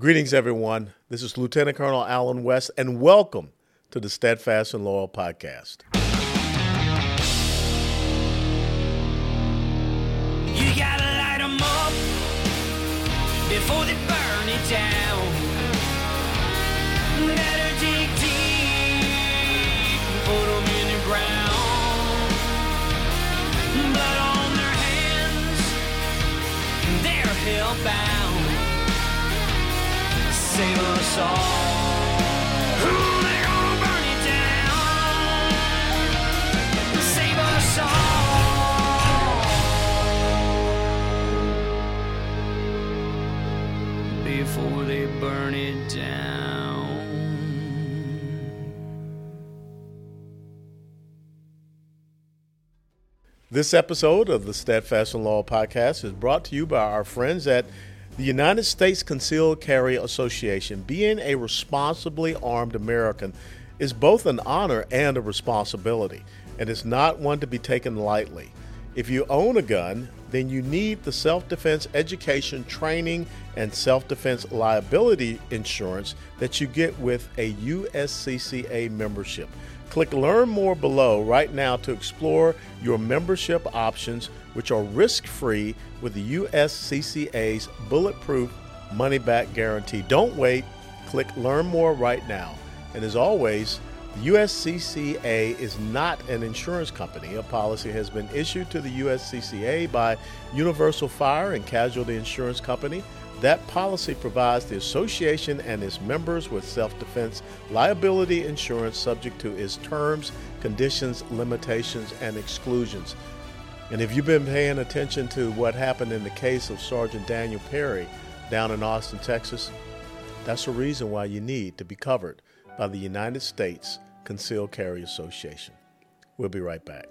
Greetings, everyone. This is Lieutenant Colonel Allen West, and welcome to the Steadfast and Loyal podcast. You gotta light them up before they burn it down. Better dig deep put them in the ground. Blood on their hands, they're save us all. they're gonna burn it down. Save us all. Before they burn it down. This episode of the Steadfast and Loyal podcast is brought to you by our friends at the United States Concealed Carry Association, being a responsibly armed American, is both an honor and a responsibility, and is not one to be taken lightly. If you own a gun, then you need the self defense education, training, and self defense liability insurance that you get with a USCCA membership. Click Learn More below right now to explore your membership options, which are risk free with the USCCA's bulletproof money back guarantee. Don't wait. Click Learn More right now. And as always, the USCCA is not an insurance company. A policy has been issued to the USCCA by Universal Fire and Casualty Insurance Company that policy provides the association and its members with self defense liability insurance subject to its terms, conditions, limitations, and exclusions. And if you've been paying attention to what happened in the case of Sergeant Daniel Perry down in Austin, Texas, that's a reason why you need to be covered by the United States Concealed Carry Association. We'll be right back.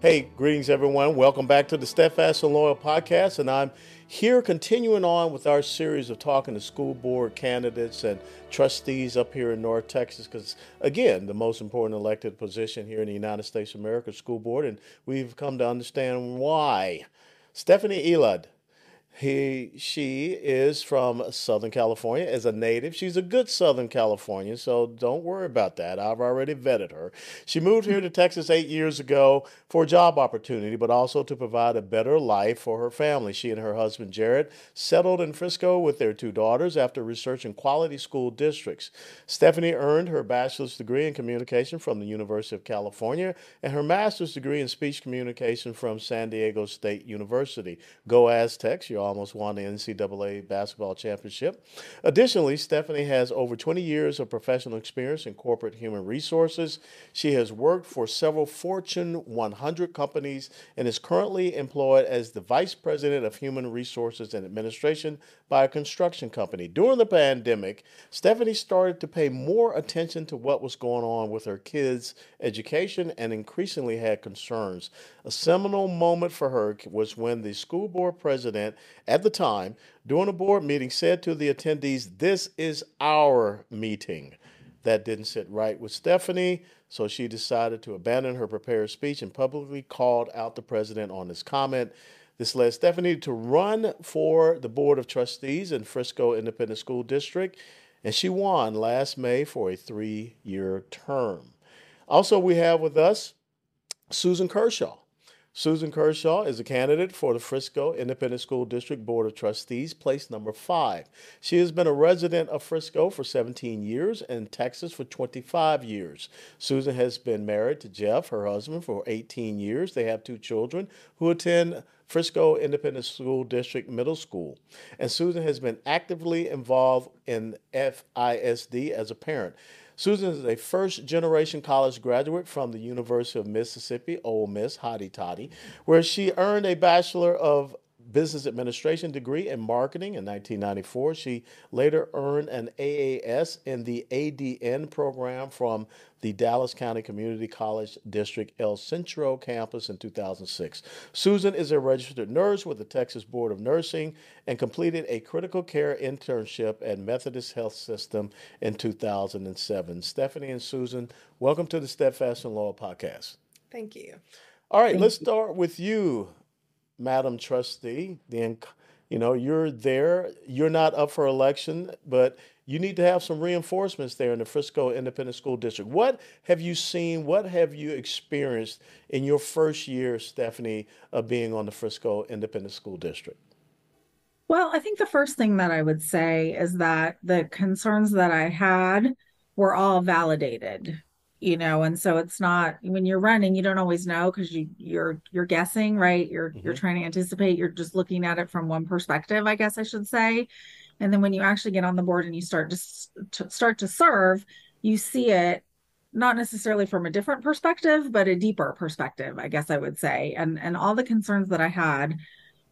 Hey, greetings, everyone. Welcome back to the Steadfast and Loyal podcast. And I'm here continuing on with our series of talking to school board candidates and trustees up here in North Texas. Because, again, the most important elected position here in the United States of America, school board. And we've come to understand why. Stephanie Elad he, she is from Southern California as a native. She's a good Southern Californian, so don't worry about that. I've already vetted her. She moved here to Texas eight years ago for a job opportunity, but also to provide a better life for her family. She and her husband, Jared, settled in Frisco with their two daughters after researching quality school districts. Stephanie earned her bachelor's degree in communication from the University of California and her master's degree in speech communication from San Diego State University. Go Aztecs, you almost won the NCAA basketball championship. Additionally, Stephanie has over 20 years of professional experience in corporate human resources. She has worked for several Fortune 100 companies and is currently employed as the Vice President of Human Resources and Administration by a construction company. During the pandemic, Stephanie started to pay more attention to what was going on with her kids' education and increasingly had concerns. A seminal moment for her was when the school board president at the time, during a board meeting, said to the attendees, This is our meeting. That didn't sit right with Stephanie, so she decided to abandon her prepared speech and publicly called out the president on his comment. This led Stephanie to run for the Board of Trustees in Frisco Independent School District, and she won last May for a three year term. Also, we have with us Susan Kershaw. Susan Kershaw is a candidate for the Frisco Independent School District Board of Trustees, place number five. She has been a resident of Frisco for 17 years and Texas for 25 years. Susan has been married to Jeff, her husband, for 18 years. They have two children who attend Frisco Independent School District Middle School. And Susan has been actively involved in FISD as a parent. Susan is a first generation college graduate from the University of Mississippi, Ole Miss, Hotty Toddy, where she earned a Bachelor of business administration degree in marketing in 1994. She later earned an AAS in the ADN program from the Dallas County Community College District El Centro campus in 2006. Susan is a registered nurse with the Texas Board of Nursing and completed a critical care internship at Methodist Health System in 2007. Stephanie and Susan, welcome to the Steadfast and Loyal podcast. Thank you. All right, let's start with you, Madam Trustee, you know you're there. You're not up for election, but you need to have some reinforcements there in the Frisco Independent School District. What have you seen? What have you experienced in your first year, Stephanie, of being on the Frisco Independent School District? Well, I think the first thing that I would say is that the concerns that I had were all validated you know and so it's not when you're running you don't always know because you you're you're guessing right? You're mm-hmm. you're trying to anticipate you're just looking at it from one perspective i guess i should say. And then when you actually get on the board and you start to, to start to serve you see it not necessarily from a different perspective but a deeper perspective i guess i would say. And and all the concerns that i had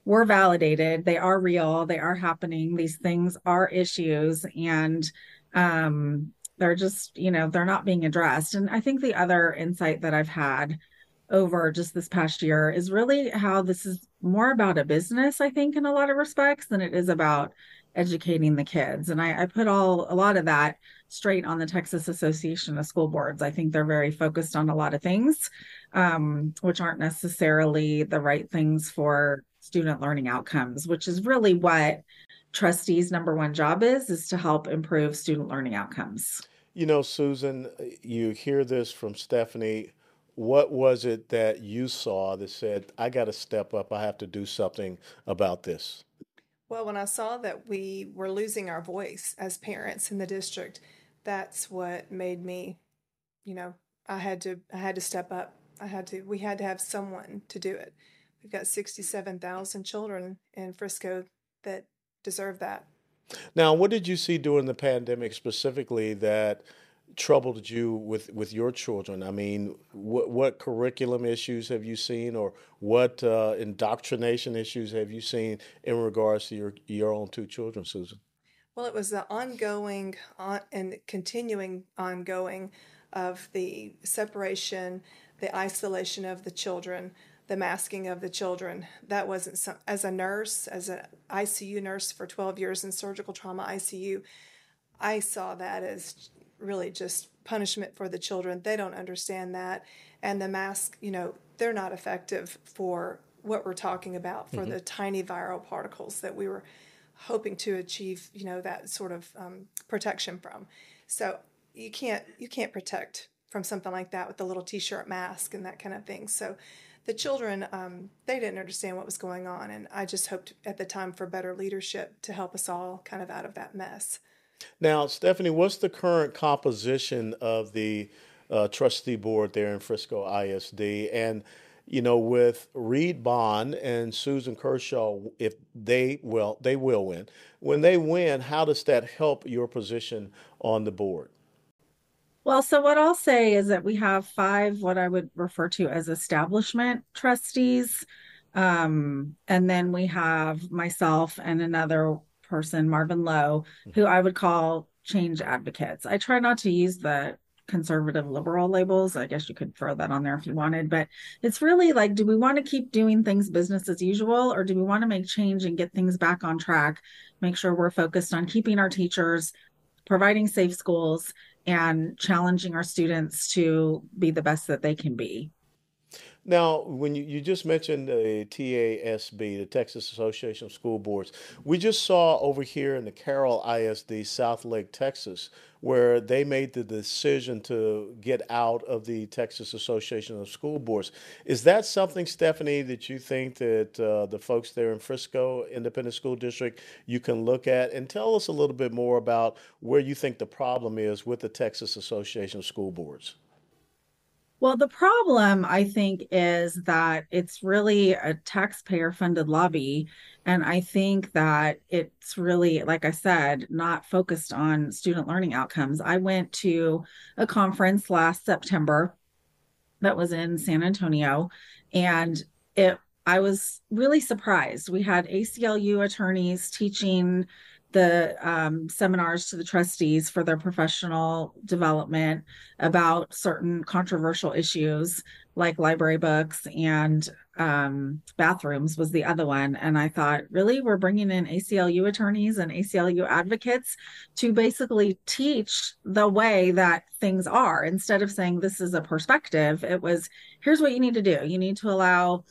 were validated. They are real. They are happening. These things are issues. And um they're just you know they're not being addressed. And i think the other insight that i've had over just this past year is really how this is more about a business i think in a lot of respects than it is about educating the kids. And I, I, put all a lot of that straight on the texas association of school boards. I think they're very focused on a lot of things um, which aren't necessarily the right things for student learning outcomes which is really what trustees number one job is is to help improve student learning outcomes. You know susan you hear this from stephanie. What was it that you saw that said i got to step up i have to do something about this well when i saw that we were losing our voice as parents in the district that's what made me you know i had to i had to step up. I had to we had to have someone to do it. We've got 67000 children in frisco that deserve that. Now, what did you see during the pandemic specifically that troubled you with, with your children? I mean, what, what curriculum issues have you seen, or what uh, indoctrination issues have you seen in regards to your your own two children, Susan? Well, it was the ongoing on, and continuing ongoing of the separation, the isolation of the children, the masking of the children. That wasn't some, as a nurse, as an ICU nurse for 12 years in surgical trauma ICU, I saw that as really just punishment for the children. They don't understand that. And the mask, you know, they're not effective for what we're talking about for mm-hmm. the tiny viral particles that we were hoping to achieve, you know, that sort of um, protection from. So you can't you can't protect from something like that with a little t-shirt mask and that kind of thing. So the children um, they didn't understand what was going on and i just hoped at the time for better leadership to help us all kind of out of that mess. Now stephanie what's the current composition of the uh, trustee board there in frisco isd and you know with reed bond and susan kershaw if they will they will win. When they win how does that help your position on the board well, so what I'll say is that we have five, what I would refer to as establishment trustees. Um, and then we have myself and another person, Marvin Lowe, who mm-hmm. I would call change advocates. I try not to use the conservative liberal labels. I guess you could throw that on there if you wanted, but it's really like, do we want to keep doing things business as usual, or do we want to make change and get things back on track? Make sure we're focused on keeping our teachers, providing safe schools, and challenging our students to be the best that they can be. Now, when you, you just mentioned the TASB, the Texas Association of School Boards, we just saw over here in the Carroll ISD, Southlake, Texas, where they made the decision to get out of the Texas Association of School Boards. Is that something, Stephanie, that you think that uh, the folks there in Frisco Independent School District you can look at? And tell us a little bit more about where you think the problem is with the Texas Association of School Boards. Well, the problem, I think, is that it's really a taxpayer funded lobby. And I think that it's really, like I said, not focused on student learning outcomes. I went to a conference last September that was in San Antonio, and it I was really surprised. We had ACLU attorneys teaching the um, seminars to the trustees for their professional development about certain controversial issues like library books and um, bathrooms was the other one. And i thought really we're bringing in aclu attorneys and aclu advocates to basically teach the way that things are. Instead of saying this is a perspective it was here's what you need to do. You need to allow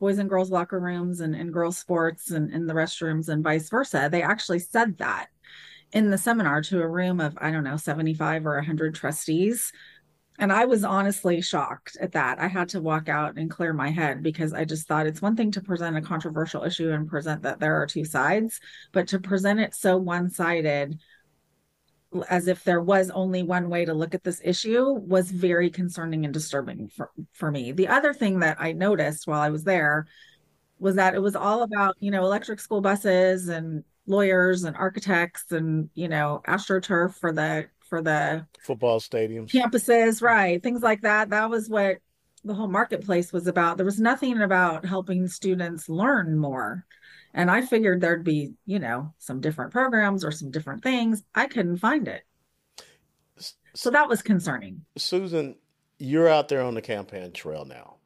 boys and girls locker rooms and, and girls sports and in the restrooms and vice versa. They actually said that in the seminar to a room of, I don't know, 75 or 100 trustees. And I was honestly shocked at that. I had to walk out and clear my head because I just thought it's one thing to present a controversial issue and present that there are two sides, but to present it so one sided as if there was only one way to look at this issue was very concerning and disturbing for, for me. The other thing that I noticed while I was there was that it was all about, you know, electric school buses and lawyers and architects and, you know, astroturf for the for the football stadiums, campuses, right? Things like that. That was what the whole marketplace was about. There was nothing about helping students learn more. And I figured there'd be, you know, some different programs or some different things. I couldn't find it. So that was concerning. Susan, you're out there on the campaign trail now.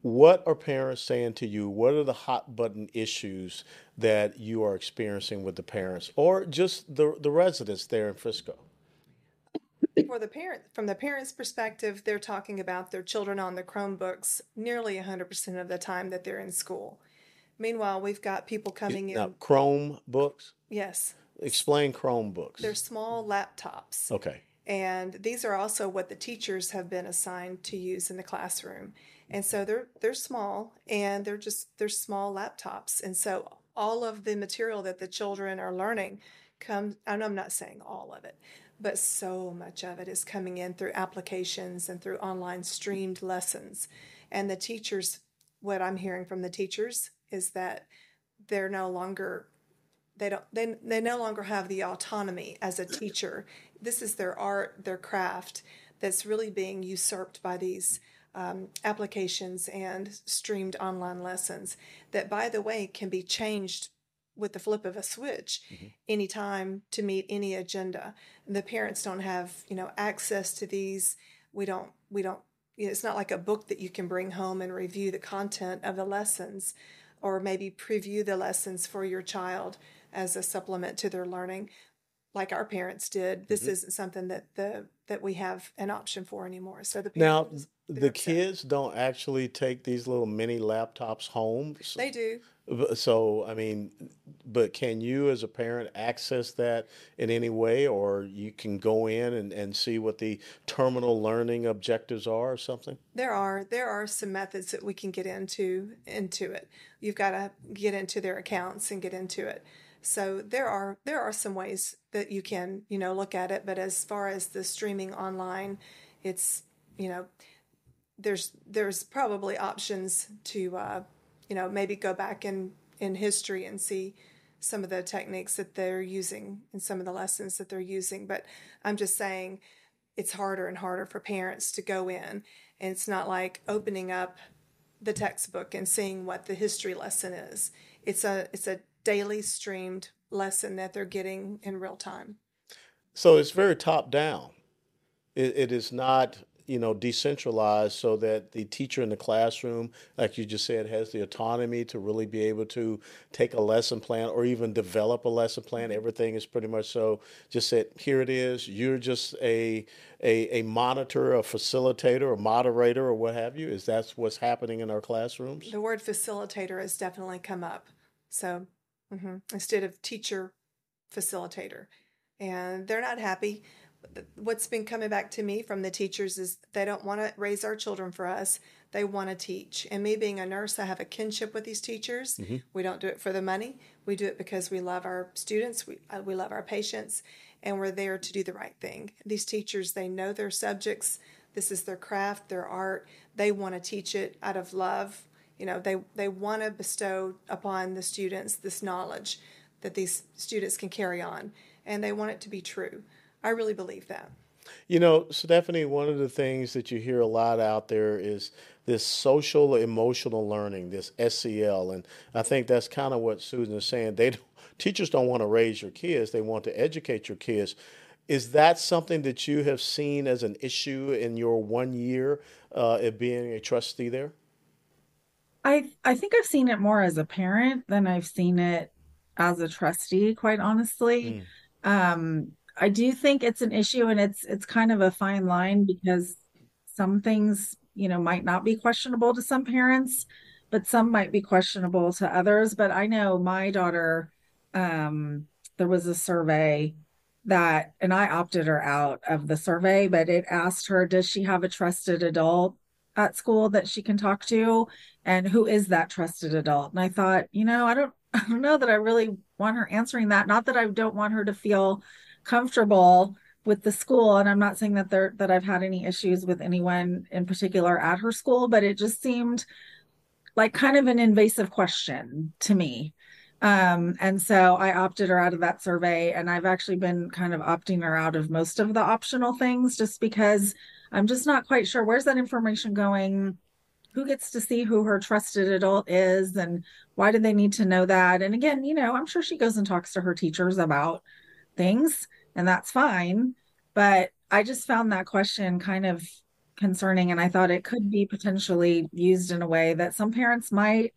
What are parents saying to you? What are the hot button issues that you are experiencing with the parents or just the, the residents there in Frisco? For the parent, from the parents' perspective, they're talking about their children on the Chromebooks nearly 100% of the time that they're in school. Meanwhile, we've got people coming Now, in. Chromebooks? Yes, Explain Chromebooks. they're small laptops. Okay. and these are also what the teachers have been assigned to use in the classroom and so they're they're small and they're just they're small laptops and so all of the material that the children are learning comes and i'm not saying all of it but so much of it is coming in through applications and through online streamed lessons and the teachers what i'm hearing from the teachers is that they're no longer they don't they, they no longer have the autonomy as a teacher. This is their art their craft that's really being usurped by these um, applications and streamed online lessons that by the way can be changed with the flip of a switch anytime to meet any agenda. The parents don't have you know access to these. We don't we don't you know, it's not like a book that you can bring home and review the content of the lessons or maybe preview the lessons for your child as a supplement to their learning like our parents did this mm-hmm. isn't something that the that we have an option for anymore so the Now, the upset. kids don't actually take these little mini laptops home. So, they do so, I mean, but can you as a parent access that in any way, or you can go in and, and see what the terminal learning objectives are or something? There are there are some methods that we can get into into it. You've got to get into their accounts and get into it. So there are there are some ways that you can you know look at it. But as far as the streaming online, it's you know there's there's probably options to uh, you know maybe go back in in history and see some of the techniques that they're using and some of the lessons that they're using. But I'm just saying it's harder and harder for parents to go in and it's not like opening up the textbook and seeing what the history lesson is it's a it's a daily streamed lesson that they're getting in real time So it's very top down. It, it is not, you know, decentralized so that the teacher in the classroom, like you just said, has the autonomy to really be able to take a lesson plan or even develop a lesson plan. Everything is pretty much so just said, here it is. You're just a a, a monitor, a facilitator, a moderator, or what have you. Is that what's happening in our classrooms? the word facilitator has definitely come up so mhm, instead of teacher facilitator and they're not happy what's been coming back to me from the teachers is they don't want to raise our children for us. They want to teach. And me being a nurse i have a kinship with these teachers. We don't do it for the money. We do it because we love our students. We, uh, we love our patients and we're there to do the right thing. These teachers they know their subjects. This is their craft their art. They want to teach it out of love. You know they they want to bestow upon the students this knowledge that these students can carry on and they want it to be true i really believe that You know, Stephanie, one of the things that you hear a lot out there is this social emotional learning, this SEL, and I think that's kind of what Susan is saying. They don't, teachers don't want to raise your kids; they want to educate your kids. Is that something that you have seen as an issue in your one year uh, of being a trustee there? I I think I've seen it more as a parent than I've seen it as a trustee, quite honestly. Um, I do think it's an issue and it's it's kind of a fine line because some things, you know, might not be questionable to some parents, but some might be questionable to others. But I know my daughter, um, there was a survey that, and I opted her out of the survey, but it asked her, does she have a trusted adult at school that she can talk to? And who is that trusted adult? And I thought, you know, I don't, I don't know that I really want her answering that. Not that I don't want her to feel comfortable with the school and i'm not saying that there that i've had any issues with anyone in particular at her school but it just seemed like kind of an invasive question to me um, and so I opted her out of that survey. And I've actually been kind of opting her out of most of the optional things just because I'm just not quite sure where's that information going? Who gets to see who her trusted adult is? And why do they need to know that? And again, you know, I'm sure she goes and talks to her teachers about things, and that's fine. But I just found that question kind of concerning. And I thought it could be potentially used in a way that some parents might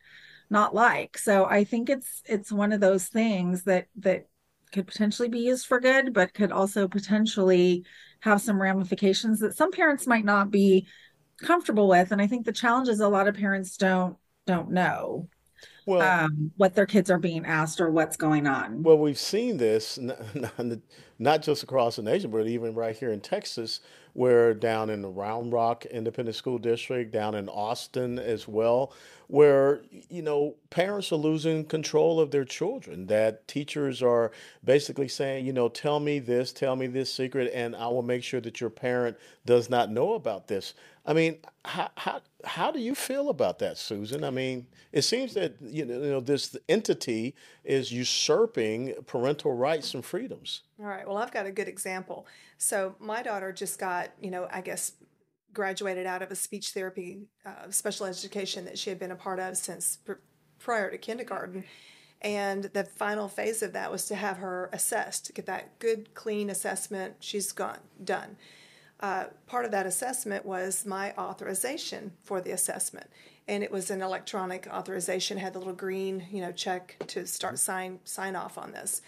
not like. So I think it's it's one of those things that that could potentially be used for good, but could also potentially have some ramifications that some parents might not be comfortable with. And I think the challenge is a lot of parents don't don't know well, um, what their kids are being asked or what's going on. Well, we've seen this not just across the nation, but even right here in Texas, where down in the Round Rock Independent School District, down in Austin as well, where you know parents are losing control of their children that teachers are basically saying you know tell me this tell me this secret and i will make sure that your parent does not know about this i mean how how, how do you feel about that susan i mean it seems that you know, you know this entity is usurping parental rights and freedoms all right well i've got a good example so my daughter just got you know i guess graduated out of a speech therapy uh, special education that she had been a part of since pr- prior to kindergarten. And the final phase of that was to have her assessed, get that good, clean assessment. She's gone, done. Uh, part of that assessment was my authorization for the assessment, and it was an electronic authorization. Had the little green, you know, check to start sign sign off on this.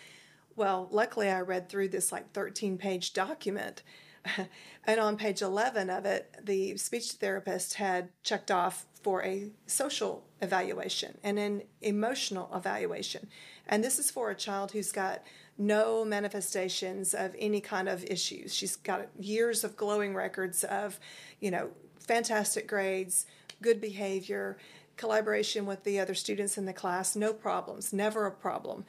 Well, luckily, I read through this like 13 page document and on page 11 of it, the speech therapist had checked off for a social evaluation and an emotional evaluation. And this is for a child who's got no manifestations of any kind of issues. She's got years of glowing records of, you know, fantastic grades, good behavior, collaboration with the other students in the class, no problems, never a problem.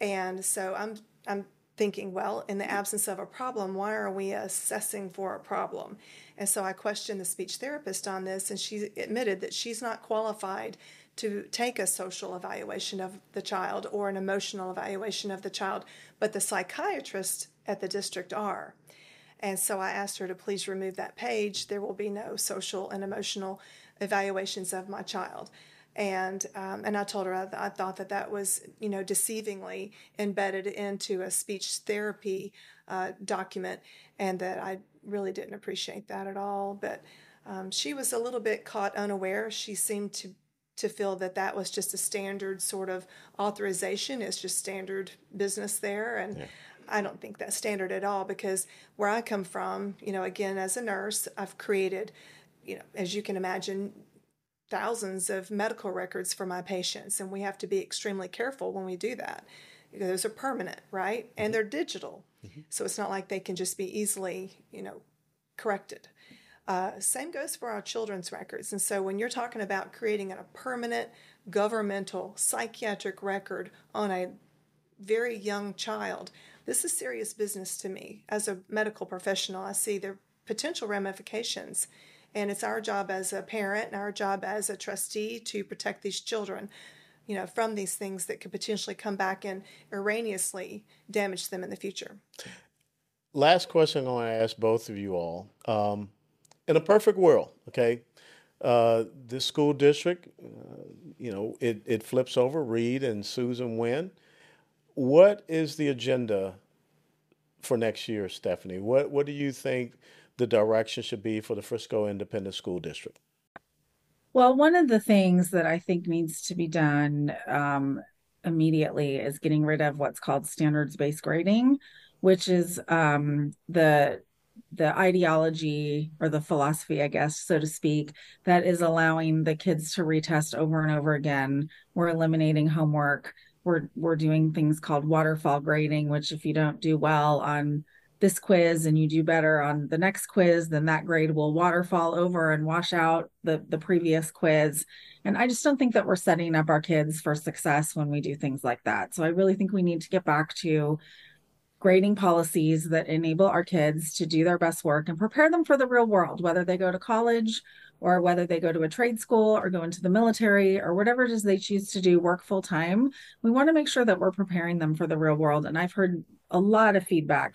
And so I'm I'm thinking, well, in the absence of a problem, why are we assessing for a problem? And so I questioned the speech therapist on this, and she admitted that she's not qualified to take a social evaluation of the child or an emotional evaluation of the child, but the psychiatrists at the district are. And so I asked her to please remove that page. There will be no social and emotional evaluations of my child and um, and I told her I, I, thought that that was you know deceivingly embedded into a speech therapy uh, document, and that I really didn't appreciate that at all. But um, she was a little bit caught unaware. She seemed to to feel that that was just a standard sort of authorization. It's just standard business there, and. Yeah. I don't think that's standard at all because where I come from, you know, again, as a nurse, I've created, you know, as you can imagine, thousands of medical records for my patients, and we have to be extremely careful when we do that. Those are permanent, right? And they're digital, mm-hmm. so it's not like they can just be easily, you know, corrected. Uh, same goes for our children's records. And so when you're talking about creating a permanent governmental psychiatric record on a very young child, this is serious business to me. As a medical professional, I see the potential ramifications and it's our job as a parent and our job as a trustee to protect these children, you know, from these things that could potentially come back and erroneously damage them in the future. Last question I want to ask both of you all. Um, in a perfect world, okay, uh, this school district, uh, you know, it, it flips over, Reed and Susan win. What is the agenda for next year, Stephanie? What what do you think the direction should be for the Frisco Independent School District? Well, one of the things that I think needs to be done um, immediately is getting rid of what's called standards based grading, which is um, the the ideology or the philosophy, I guess, so to speak, that is allowing the kids to retest over and over again. We're eliminating homework. We're we're doing things called waterfall grading, which if you don't do well on this quiz and you do better on the next quiz, then that grade will waterfall over and wash out the the previous quiz. And I just don't think that we're setting up our kids for success when we do things like that. So I really think we need to get back to grading policies that enable our kids to do their best work and prepare them for the real world, whether they go to college or whether they go to a trade school or go into the military or whatever it is they choose to do, work full time. We want to make sure that we're preparing them for the real world. And I've heard a lot of feedback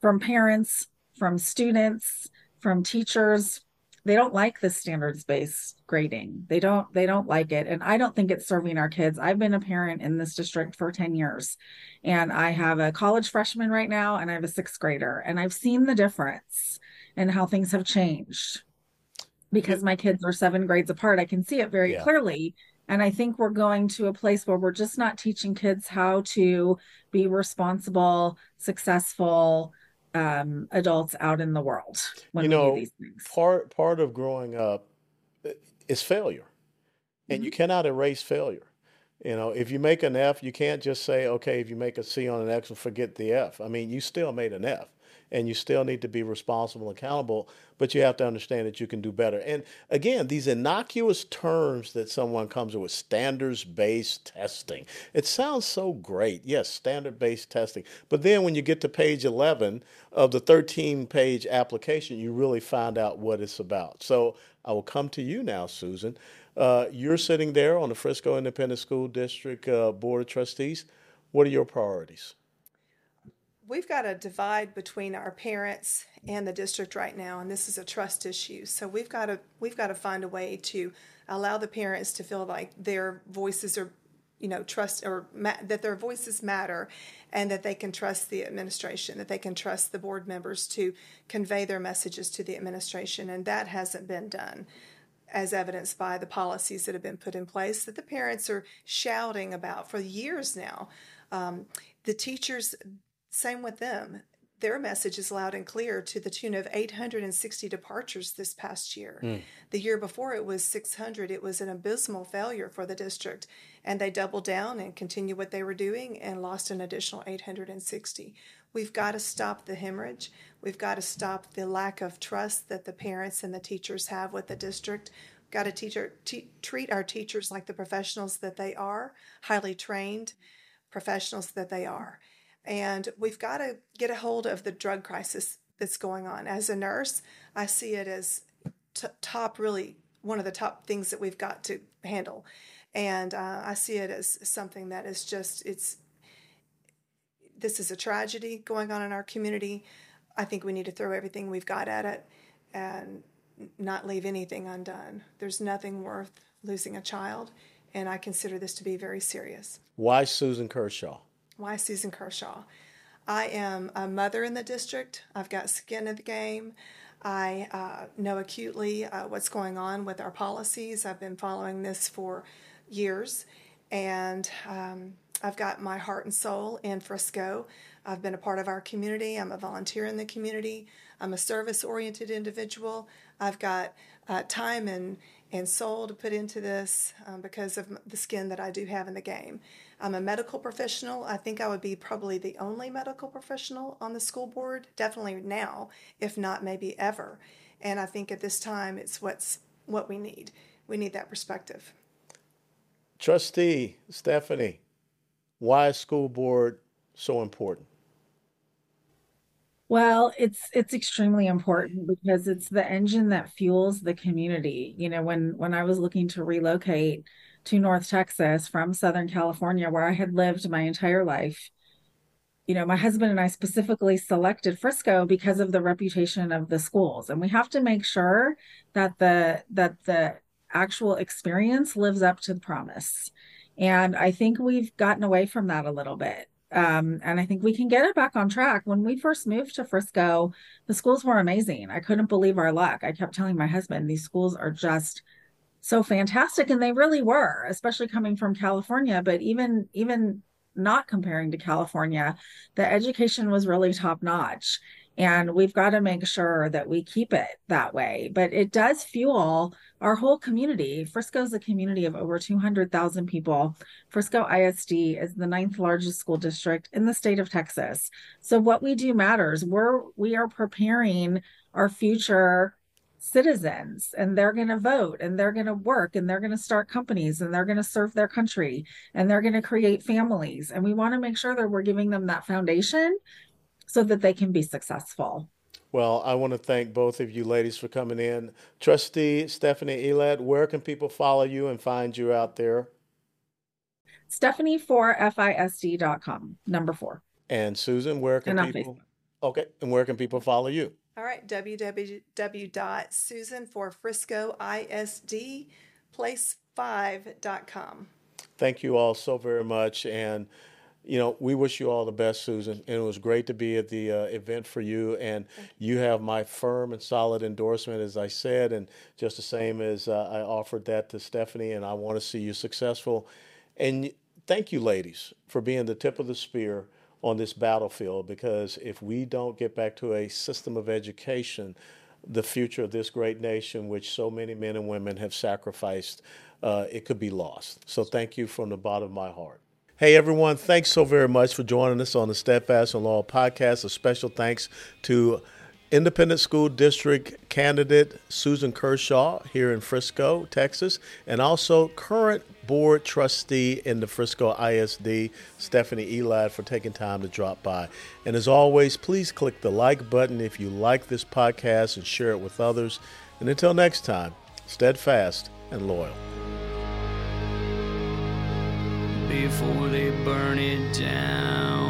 from parents, from students, from teachers. They don't like the standards based grading. They don't they don't like it and I don't think it's serving our kids. I've been a parent in this district for 10 years and I have a college freshman right now and I have a 6th grader and I've seen the difference and how things have changed. Because my kids are 7 grades apart, I can see it very yeah. clearly and I think we're going to a place where we're just not teaching kids how to be responsible, successful, um, adults out in the world when you know, Part part of growing up uh, is failure, and mm-hmm. you cannot erase failure. You know, if you make an F, you can't just say, okay, if you make a C on an X, forget the F. I mean, you still made an F and you still need to be responsible and accountable, but you have to understand that you can do better. And again, these innocuous terms that someone comes with, standards based testing, it sounds so great. Yes, standard based testing. But then when you get to page 11 of the 13 page application, you really find out what it's about. So I will come to you now, Susan. Uh, you're sitting there on the Frisco Independent School District uh, Board of Trustees. What are your priorities? We've got a divide between our parents and the district right now and this is a trust issue. So we've got to we've got to find a way to allow the parents to feel like their voices are you know trust or ma- that their voices matter and that they can trust the administration that they can trust the board members to convey their messages to the administration and that hasn't been done as evidenced by the policies that have been put in place that the parents are shouting about for years now. Um, the teachers same with them. Their message is loud and clear to the tune of 860 departures this past year. Mm. The year before it was 600. It was an abysmal failure for the district. And they doubled down and continued what they were doing and lost an additional 860. We've got to stop the hemorrhage. We've got to stop the lack of trust that the parents and the teachers have with the district. We've got to teacher, t- treat our teachers like the professionals that they are, highly trained professionals that they are. And we've got to get a hold of the drug crisis that's going on. As a nurse, I see it as t- top, really, one of the top things that we've got to handle. And uh, I see it as something that is just, it's, this is a tragedy going on in our community. I think we need to throw everything we've got at it and not leave anything undone. There's nothing worth losing a child, and I consider this to be very serious. Why Susan Kershaw? Why Susan Kershaw? I am a mother in the district. I've got skin in the game. I uh, know acutely uh, what's going on with our policies. I've been following this for years, and um, I've got my heart and soul in Frisco. I've been a part of our community. I'm a volunteer in the community. I'm a service oriented individual. I've got uh, time and, and soul to put into this um, because of the skin that I do have in the game. I'm a medical professional. I think I would be probably the only medical professional on the school board, definitely now, if not maybe ever. And I think at this time it's what's what we need. We need that perspective. Trustee Stephanie, why is school board so important? Well, it's it's extremely important because it's the engine that fuels the community. You know, when when I was looking to relocate, to North Texas from Southern California, where I had lived my entire life. You know, my husband and I specifically selected Frisco because of the reputation of the schools, and we have to make sure that the that the actual experience lives up to the promise. And I think we've gotten away from that a little bit. Um, and I think we can get it back on track. When we first moved to Frisco, the schools were amazing. I couldn't believe our luck. I kept telling my husband, these schools are just so fantastic and they really were especially coming from california but even even not comparing to california the education was really top notch And we've got to make sure that we keep it that way. But it does fuel our whole community. Frisco is a community of over 200,000 people. Frisco ISD is the ninth largest school district in the state of Texas. So what we do matters. We're we are preparing our future citizens and they're going to vote and they're going to work and they're going to start companies and they're going to serve their country and they're going to create families and we want to make sure that we're giving them that foundation so that they can be successful well, I want to thank both of you ladies for coming in. Trustee Stephanie Elad, where can people follow you and find you out there? Stephanie4FISD.com, number four. And Susan, where can and people? Okay, and where can people follow you? All right, www.susanforfriscoisdplace5.com. Thank you all so very much. And you know, we wish you all the best, Susan. And it was great to be at the uh, event for you. And you have my firm and solid endorsement, as I said, and just the same as uh, I offered that to Stephanie. And I want to see you successful. And thank you, ladies, for being the tip of the spear on this battlefield. Because if we don't get back to a system of education, the future of this great nation, which so many men and women have sacrificed, uh, it could be lost. So thank you from the bottom of my heart. Hey, everyone, thanks so very much for joining us on the Steadfast and Loyal podcast. A special thanks to Independent School District candidate Susan Kershaw here in Frisco, Texas, and also current board trustee in the Frisco ISD, Stephanie Elad, for taking time to drop by. And as always, please click the like button if you like this podcast and share it with others. And until next time, steadfast and loyal before they burn it down.